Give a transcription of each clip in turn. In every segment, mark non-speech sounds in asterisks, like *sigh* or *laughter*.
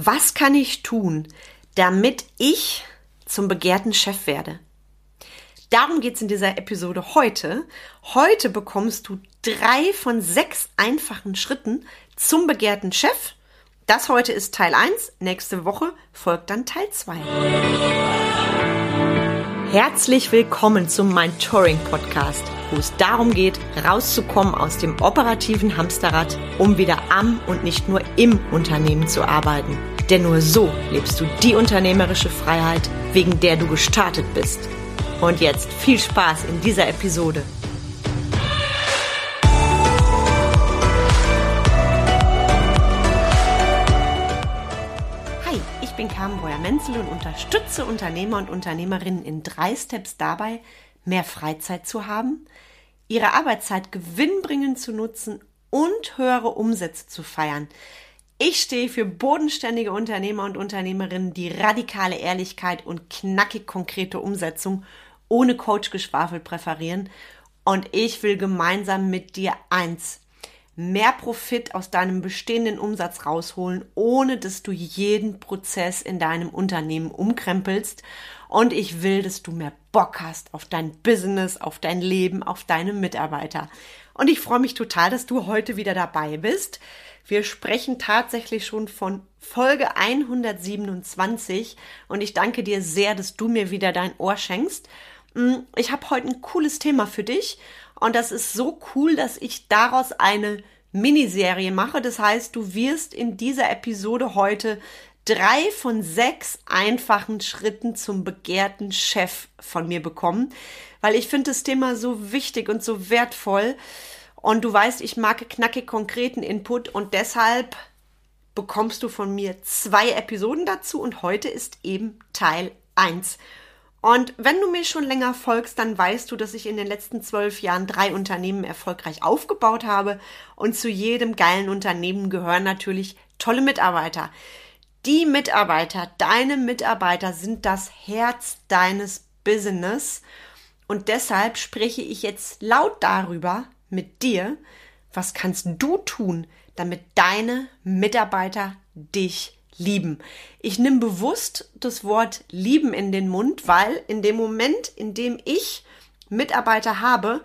Was kann ich tun, damit ich zum begehrten Chef werde? Darum geht's in dieser Episode heute. Heute bekommst du drei von sechs einfachen Schritten zum begehrten Chef. Das heute ist Teil 1. Nächste Woche folgt dann Teil 2. Herzlich willkommen zum Mentoring Podcast, wo es darum geht, rauszukommen aus dem operativen Hamsterrad, um wieder am und nicht nur im Unternehmen zu arbeiten. Denn nur so lebst du die unternehmerische Freiheit, wegen der du gestartet bist. Und jetzt viel Spaß in dieser Episode. bin Carmen Breuer-Menzel und unterstütze Unternehmer und Unternehmerinnen in drei Steps dabei, mehr Freizeit zu haben, ihre Arbeitszeit gewinnbringend zu nutzen und höhere Umsätze zu feiern. Ich stehe für bodenständige Unternehmer und Unternehmerinnen, die radikale Ehrlichkeit und knackig konkrete Umsetzung ohne Coachgeschwafel präferieren. Und ich will gemeinsam mit dir eins, mehr Profit aus deinem bestehenden Umsatz rausholen, ohne dass du jeden Prozess in deinem Unternehmen umkrempelst. Und ich will, dass du mehr Bock hast auf dein Business, auf dein Leben, auf deine Mitarbeiter. Und ich freue mich total, dass du heute wieder dabei bist. Wir sprechen tatsächlich schon von Folge 127 und ich danke dir sehr, dass du mir wieder dein Ohr schenkst. Mm, ich habe heute ein cooles Thema für dich und das ist so cool, dass ich daraus eine Miniserie mache. Das heißt, du wirst in dieser Episode heute drei von sechs einfachen Schritten zum begehrten Chef von mir bekommen, weil ich finde das Thema so wichtig und so wertvoll. Und du weißt, ich mag knackig konkreten Input und deshalb bekommst du von mir zwei Episoden dazu und heute ist eben Teil 1. Und wenn du mir schon länger folgst, dann weißt du, dass ich in den letzten zwölf Jahren drei Unternehmen erfolgreich aufgebaut habe. Und zu jedem geilen Unternehmen gehören natürlich tolle Mitarbeiter. Die Mitarbeiter, deine Mitarbeiter sind das Herz deines Business. Und deshalb spreche ich jetzt laut darüber mit dir, was kannst du tun, damit deine Mitarbeiter dich lieben. Ich nehme bewusst das Wort lieben in den Mund, weil in dem Moment, in dem ich Mitarbeiter habe,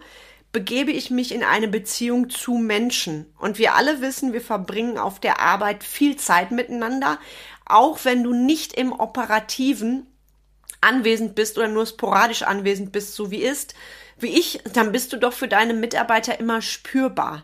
begebe ich mich in eine Beziehung zu Menschen. Und wir alle wissen, wir verbringen auf der Arbeit viel Zeit miteinander, auch wenn du nicht im operativen anwesend bist oder nur sporadisch anwesend bist, so wie ist, wie ich, dann bist du doch für deine Mitarbeiter immer spürbar.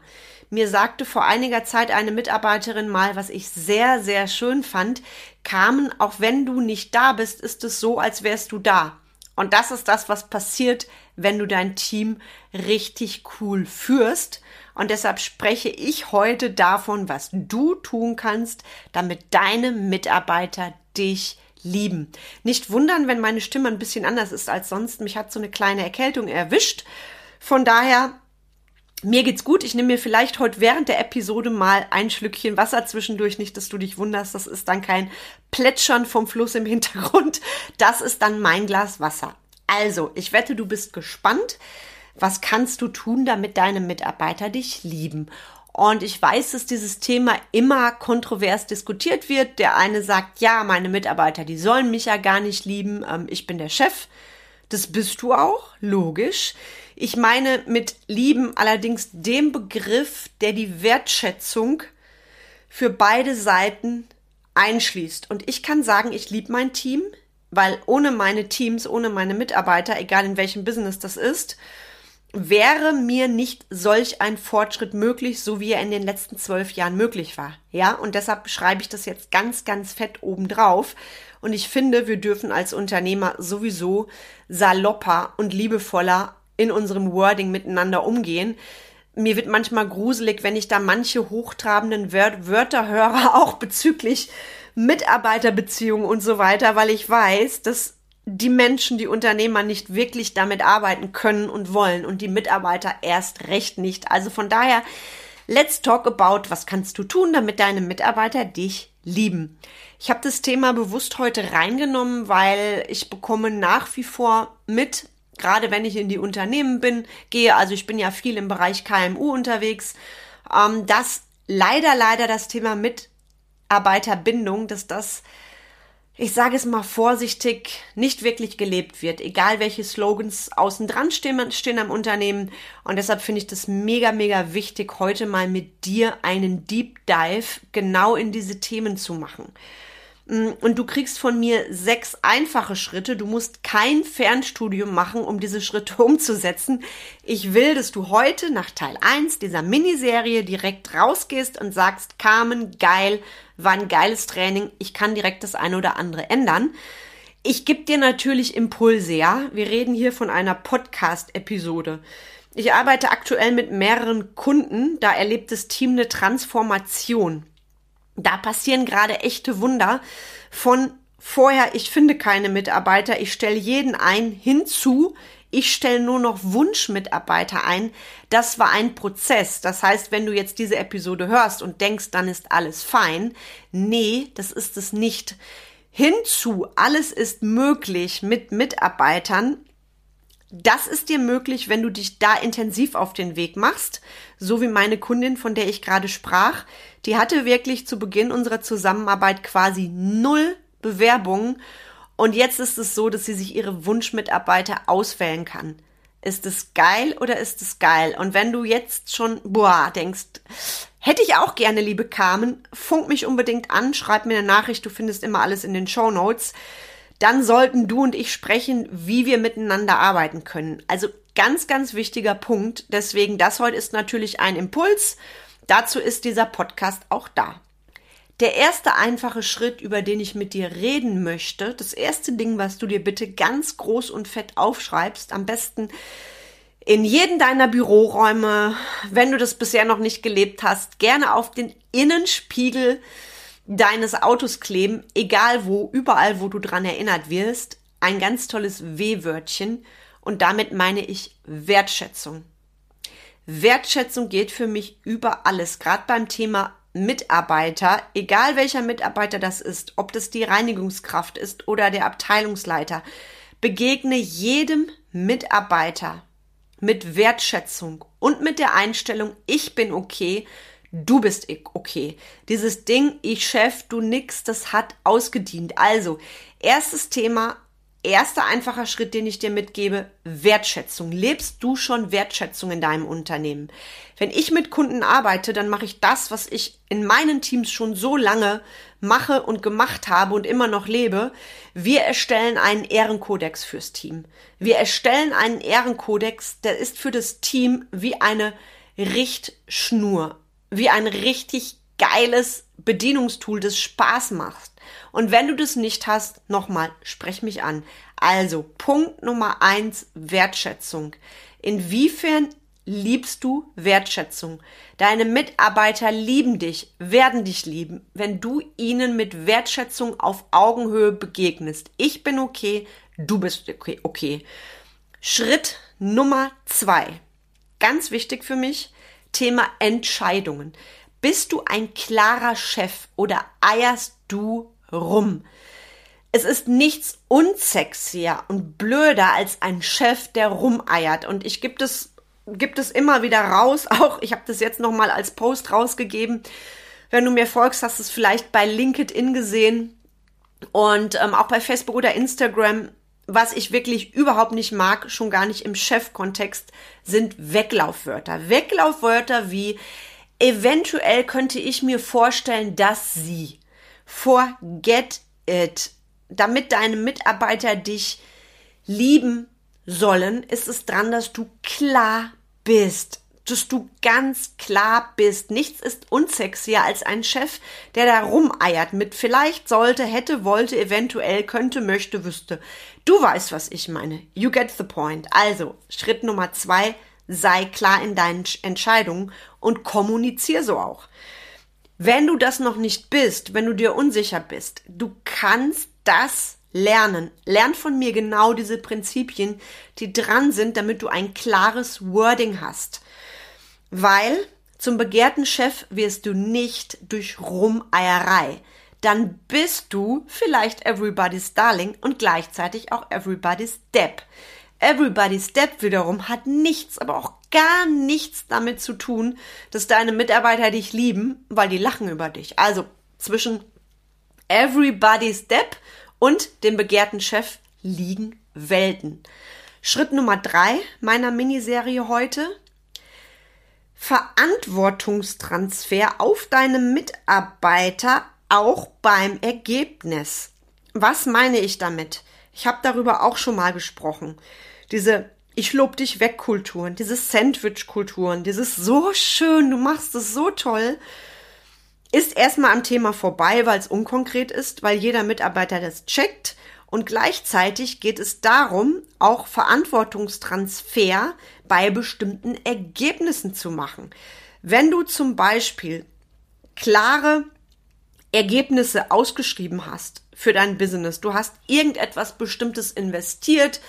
Mir sagte vor einiger Zeit eine Mitarbeiterin mal, was ich sehr, sehr schön fand, Carmen, auch wenn du nicht da bist, ist es so, als wärst du da. Und das ist das, was passiert, wenn du dein Team richtig cool führst. Und deshalb spreche ich heute davon, was du tun kannst, damit deine Mitarbeiter dich lieben. Nicht wundern, wenn meine Stimme ein bisschen anders ist als sonst. Mich hat so eine kleine Erkältung erwischt. Von daher mir geht's gut. Ich nehme mir vielleicht heute während der Episode mal ein Schlückchen Wasser zwischendurch. Nicht, dass du dich wunderst. Das ist dann kein Plätschern vom Fluss im Hintergrund. Das ist dann mein Glas Wasser. Also, ich wette, du bist gespannt. Was kannst du tun, damit deine Mitarbeiter dich lieben? Und ich weiß, dass dieses Thema immer kontrovers diskutiert wird. Der eine sagt, ja, meine Mitarbeiter, die sollen mich ja gar nicht lieben. Ähm, ich bin der Chef. Das bist du auch, logisch. Ich meine mit lieben allerdings den Begriff, der die Wertschätzung für beide Seiten einschließt. Und ich kann sagen, ich liebe mein Team, weil ohne meine Teams, ohne meine Mitarbeiter, egal in welchem Business das ist, wäre mir nicht solch ein Fortschritt möglich, so wie er in den letzten zwölf Jahren möglich war. Ja, und deshalb schreibe ich das jetzt ganz, ganz fett oben drauf. Und ich finde, wir dürfen als Unternehmer sowieso salopper und liebevoller in unserem Wording miteinander umgehen. Mir wird manchmal gruselig, wenn ich da manche hochtrabenden Wörter höre, *laughs* auch bezüglich Mitarbeiterbeziehungen und so weiter, weil ich weiß, dass die Menschen, die Unternehmer nicht wirklich damit arbeiten können und wollen und die Mitarbeiter erst recht nicht. Also von daher, let's talk about, was kannst du tun, damit deine Mitarbeiter dich lieben. Ich habe das Thema bewusst heute reingenommen, weil ich bekomme nach wie vor mit, gerade wenn ich in die Unternehmen bin, gehe, also ich bin ja viel im Bereich KMU unterwegs, ähm, dass leider, leider das Thema mit Mitarbeiterbindung, dass das ich sage es mal vorsichtig, nicht wirklich gelebt wird, egal welche Slogans außen dran stehen, stehen am Unternehmen. Und deshalb finde ich das mega, mega wichtig, heute mal mit dir einen Deep Dive genau in diese Themen zu machen. Mm, und du kriegst von mir sechs einfache Schritte. Du musst kein Fernstudium machen, um diese Schritte *laughs* umzusetzen. Ich will, dass du heute nach Teil 1 dieser Miniserie direkt rausgehst und sagst, Carmen, geil, war ein geiles Training. Ich kann direkt das eine oder andere ändern. Ich gebe dir natürlich Impulse, ja. Wir reden hier von einer Podcast-Episode. Ich arbeite aktuell mit mehreren Kunden. Da erlebt das Team eine Transformation. Da passieren gerade echte Wunder von vorher, ich finde keine Mitarbeiter, ich stelle jeden ein, hinzu, ich stelle nur noch Wunschmitarbeiter ein. Das war ein Prozess. Das heißt, wenn du jetzt diese Episode hörst und denkst, dann ist alles fein. Nee, das ist es nicht. Hinzu, alles ist möglich mit Mitarbeitern. Das ist dir möglich, wenn du dich da intensiv auf den Weg machst, so wie meine Kundin, von der ich gerade sprach. Die hatte wirklich zu Beginn unserer Zusammenarbeit quasi null Bewerbungen und jetzt ist es so, dass sie sich ihre Wunschmitarbeiter auswählen kann. Ist es geil oder ist es geil? Und wenn du jetzt schon, boah, denkst, hätte ich auch gerne, liebe Carmen, funk mich unbedingt an, schreib mir eine Nachricht, du findest immer alles in den Show Notes. Dann sollten du und ich sprechen, wie wir miteinander arbeiten können. Also ganz, ganz wichtiger Punkt. Deswegen, das heute ist natürlich ein Impuls. Dazu ist dieser Podcast auch da. Der erste einfache Schritt, über den ich mit dir reden möchte, das erste Ding, was du dir bitte ganz groß und fett aufschreibst, am besten in jeden deiner Büroräume, wenn du das bisher noch nicht gelebt hast, gerne auf den Innenspiegel deines Autos kleben, egal wo, überall, wo du dran erinnert wirst, ein ganz tolles W-Wörtchen und damit meine ich Wertschätzung. Wertschätzung geht für mich über alles, gerade beim Thema Mitarbeiter, egal welcher Mitarbeiter das ist, ob das die Reinigungskraft ist oder der Abteilungsleiter, begegne jedem Mitarbeiter mit Wertschätzung und mit der Einstellung, ich bin okay, du bist okay. Dieses Ding, ich Chef, du nix, das hat ausgedient. Also, erstes Thema, erster einfacher Schritt, den ich dir mitgebe, Wertschätzung. Lebst du schon Wertschätzung in deinem Unternehmen? Wenn ich mit Kunden arbeite, dann mache ich das, was ich in meinen Teams schon so lange mache und gemacht habe und immer noch lebe. Wir erstellen einen Ehrenkodex fürs Team. Wir erstellen einen Ehrenkodex, der ist für das Team wie eine Richtschnur, wie ein richtig geiles Bedienungstool, das Spaß macht. Und wenn du das nicht hast, nochmal, sprech mich an. Also, Punkt Nummer eins, Wertschätzung. Inwiefern liebst du Wertschätzung? Deine Mitarbeiter lieben dich, werden dich lieben, wenn du ihnen mit Wertschätzung auf Augenhöhe begegnest. Ich bin okay, du bist okay. okay. Schritt Nummer zwei. Ganz wichtig für mich, Thema Entscheidungen. Bist du ein klarer Chef oder eierst du rum. Es ist nichts unsexier und blöder als ein Chef, der rumeiert. Und ich gibt es, gibt es immer wieder raus. *laughs* Auch ich habe das jetzt noch mal als Post rausgegeben. Wenn du mir folgst, hast du es vielleicht bei LinkedIn gesehen und ähm, auch bei Facebook oder Instagram. Was ich wirklich überhaupt nicht mag, schon gar nicht im Chefkontext, sind Weglaufwörter. Weglaufwörter wie eventuell könnte ich mir vorstellen, dass sie Forget it. Damit deine Mitarbeiter dich lieben sollen, ist es dran, dass du klar bist. Dass du ganz klar bist. Nichts ist unsexier als ein Chef, der da rumeiert mit vielleicht sollte, hätte, wollte, eventuell, könnte, möchte, wüsste. Du weißt, was ich meine. You get the point. Also, Schritt Nummer zwei, sei klar in deinen Entscheidungen und kommunizier so auch. Wenn du das noch nicht bist, wenn du dir unsicher bist, du kannst das lernen. Lern von mir genau diese Prinzipien, die dran sind, damit du ein klares Wording hast. Weil zum begehrten Chef wirst du nicht durch Rumeierei. Dann bist du vielleicht everybody's darling und gleichzeitig auch everybody's Depp. Everybody's Step wiederum hat nichts, aber auch gar nichts damit zu tun, dass deine Mitarbeiter dich lieben, weil die lachen über dich. Also zwischen Everybody's Step und dem begehrten Chef liegen Welten. Schritt Nummer drei meiner Miniserie heute. Verantwortungstransfer auf deine Mitarbeiter auch beim Ergebnis. Was meine ich damit? Ich habe darüber auch schon mal gesprochen. Diese ich lob dich weg Kulturen, diese Sandwich Kulturen, dieses so schön, du machst es so toll, ist erstmal am Thema vorbei, weil es unkonkret ist, weil jeder Mitarbeiter das checkt und gleichzeitig geht es darum, auch Verantwortungstransfer bei bestimmten Ergebnissen zu machen. Wenn du zum Beispiel klare Ergebnisse ausgeschrieben hast für dein Business, du hast irgendetwas Bestimmtes investiert,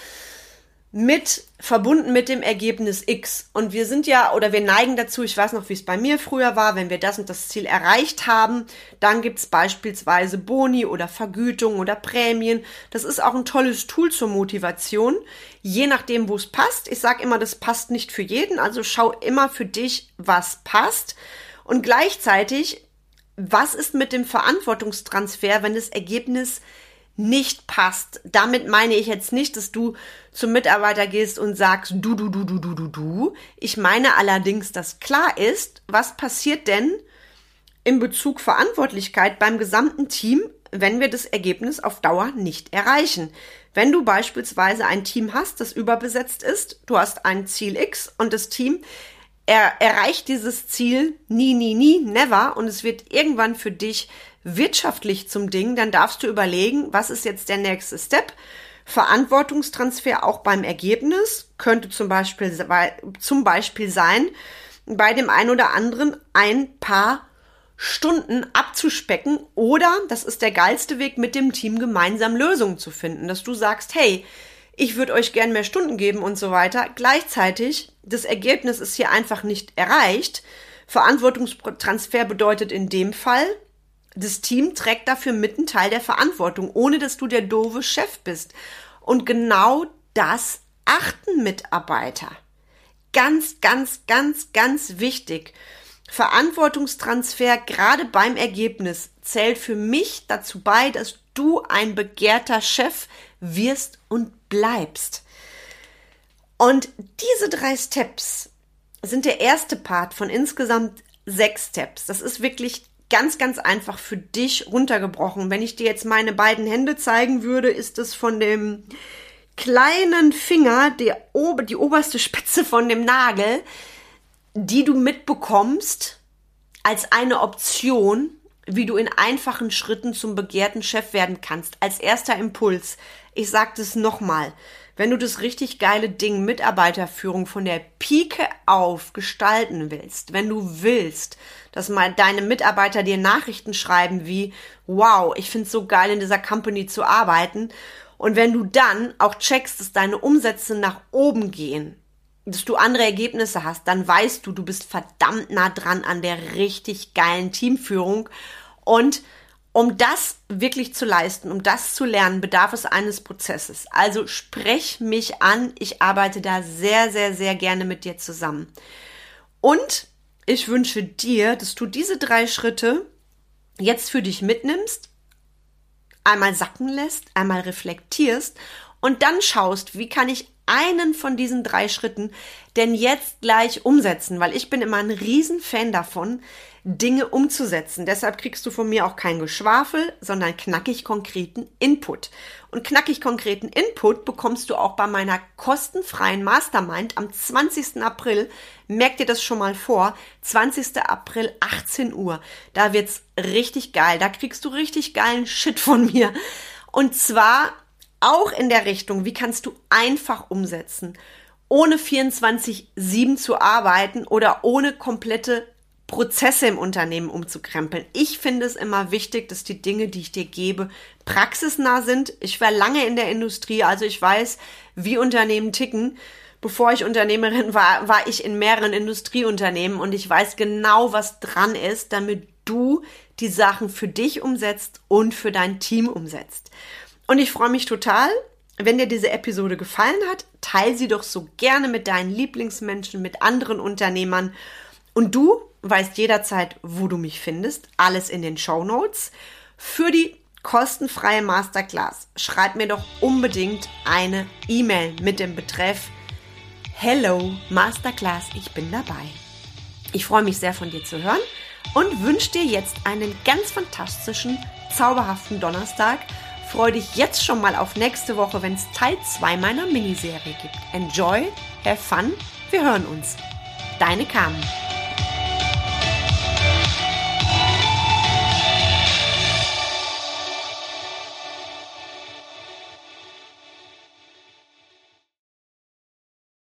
mit verbunden mit dem Ergebnis X. Und wir sind ja, oder wir neigen dazu, ich weiß noch, wie es bei mir früher war, wenn wir das und das Ziel erreicht haben, dann gibt's beispielsweise Boni oder Vergütung oder Prämien. Das ist auch ein tolles Tool zur Motivation, je nachdem, wo es passt. Ich sage immer, das passt nicht für jeden, also schau immer für dich, was passt. Und gleichzeitig, was ist mit dem Verantwortungstransfer, wenn das Ergebnis nicht passt. Damit meine ich jetzt nicht, dass du zum Mitarbeiter gehst und sagst, du, du, du, du, du, du, du. Ich meine allerdings, dass klar ist, was passiert denn in Bezug Verantwortlichkeit beim gesamten Team, wenn wir das Ergebnis auf Dauer nicht erreichen. Wenn du beispielsweise ein Team hast, das überbesetzt ist, du hast ein Ziel X und das Team er erreicht dieses Ziel nie, nie, nie, never und es wird irgendwann für dich wirtschaftlich zum Ding, dann darfst du überlegen, was ist jetzt der nächste Step? Verantwortungstransfer auch beim Ergebnis könnte zum Beispiel, zum Beispiel sein, bei dem einen oder anderen ein paar Stunden abzuspecken oder, das ist der geilste Weg, mit dem Team gemeinsam Lösungen zu finden, dass du sagst, hey, ich würde euch gern mehr Stunden geben und so weiter. Gleichzeitig, das Ergebnis ist hier einfach nicht erreicht. Verantwortungstransfer bedeutet in dem Fall, das Team trägt dafür mit einen Teil der Verantwortung, ohne dass du der doofe Chef bist. Und genau das achten Mitarbeiter. Ganz, ganz, ganz, ganz wichtig. Verantwortungstransfer gerade beim Ergebnis zählt für mich dazu bei, dass du ein begehrter Chef wirst und bleibst. Und diese drei Steps sind der erste Part von insgesamt sechs Steps. Das ist wirklich ganz, ganz einfach für dich runtergebrochen. Wenn ich dir jetzt meine beiden Hände zeigen würde, ist es von dem kleinen Finger, der, die oberste *laughs* Spitze von dem Nagel, die du mitbekommst als eine Option, wie du in einfachen Schritten zum begehrten Chef werden kannst. Als erster Impuls. Ich sage das nochmal wenn du das richtig geile Ding Mitarbeiterführung von der Pike auf gestalten willst, wenn du willst, dass mal deine Mitarbeiter dir Nachrichten schreiben wie, wow, ich find's so geil in dieser Company zu arbeiten. Und wenn du dann auch checkst, dass deine Umsätze nach oben gehen, dass du andere Ergebnisse hast, dann weißt du, du bist verdammt nah dran an der richtig geilen Teamführung und um das wirklich zu leisten, um das zu lernen, bedarf es eines Prozesses. Also sprech mich an. Ich arbeite da sehr, sehr, sehr gerne mit dir zusammen. Und ich wünsche dir, dass du diese drei Schritte jetzt für dich mitnimmst, einmal sacken lässt, einmal reflektierst und dann schaust, wie kann ich einen von diesen drei Schritten denn jetzt gleich umsetzen, weil ich bin immer ein Riesenfan davon, Dinge umzusetzen. Deshalb kriegst du von mir auch kein Geschwafel, sondern knackig konkreten Input. Und knackig konkreten Input bekommst du auch bei meiner kostenfreien Mastermind am 20. April. Merk dir das schon mal vor. 20. April, 18 Uhr. Da wird's richtig geil. Da kriegst du richtig geilen Shit von mir. Und zwar auch in der Richtung, wie kannst du einfach umsetzen, ohne 24-7 zu arbeiten oder ohne komplette Prozesse im Unternehmen umzukrempeln. Ich finde es immer wichtig, dass die Dinge, die ich dir gebe, praxisnah sind. Ich war lange in der Industrie, also ich weiß, wie Unternehmen ticken. Bevor ich Unternehmerin *laughs* war, war ich in mehreren Industrieunternehmen und ich weiß genau, was dran ist, damit du die Sachen für dich umsetzt und für dein Team umsetzt. Und ich freue mich total, wenn dir diese Episode gefallen hat, teile sie doch so gerne mit deinen Lieblingsmenschen, mit anderen Unternehmern. Und du weißt jederzeit, wo du mich findest. Alles in den Show Notes. Für die kostenfreie Masterclass schreib mir doch unbedingt eine E-Mail mit dem Betreff Hello Masterclass, ich bin dabei. Ich freue mich sehr von dir zu hören und wünsche dir jetzt einen ganz fantastischen, zauberhaften Donnerstag. Freue dich jetzt schon mal auf nächste Woche, wenn es Teil 2 meiner Miniserie gibt. Enjoy, have fun, wir hören uns. Deine Carmen.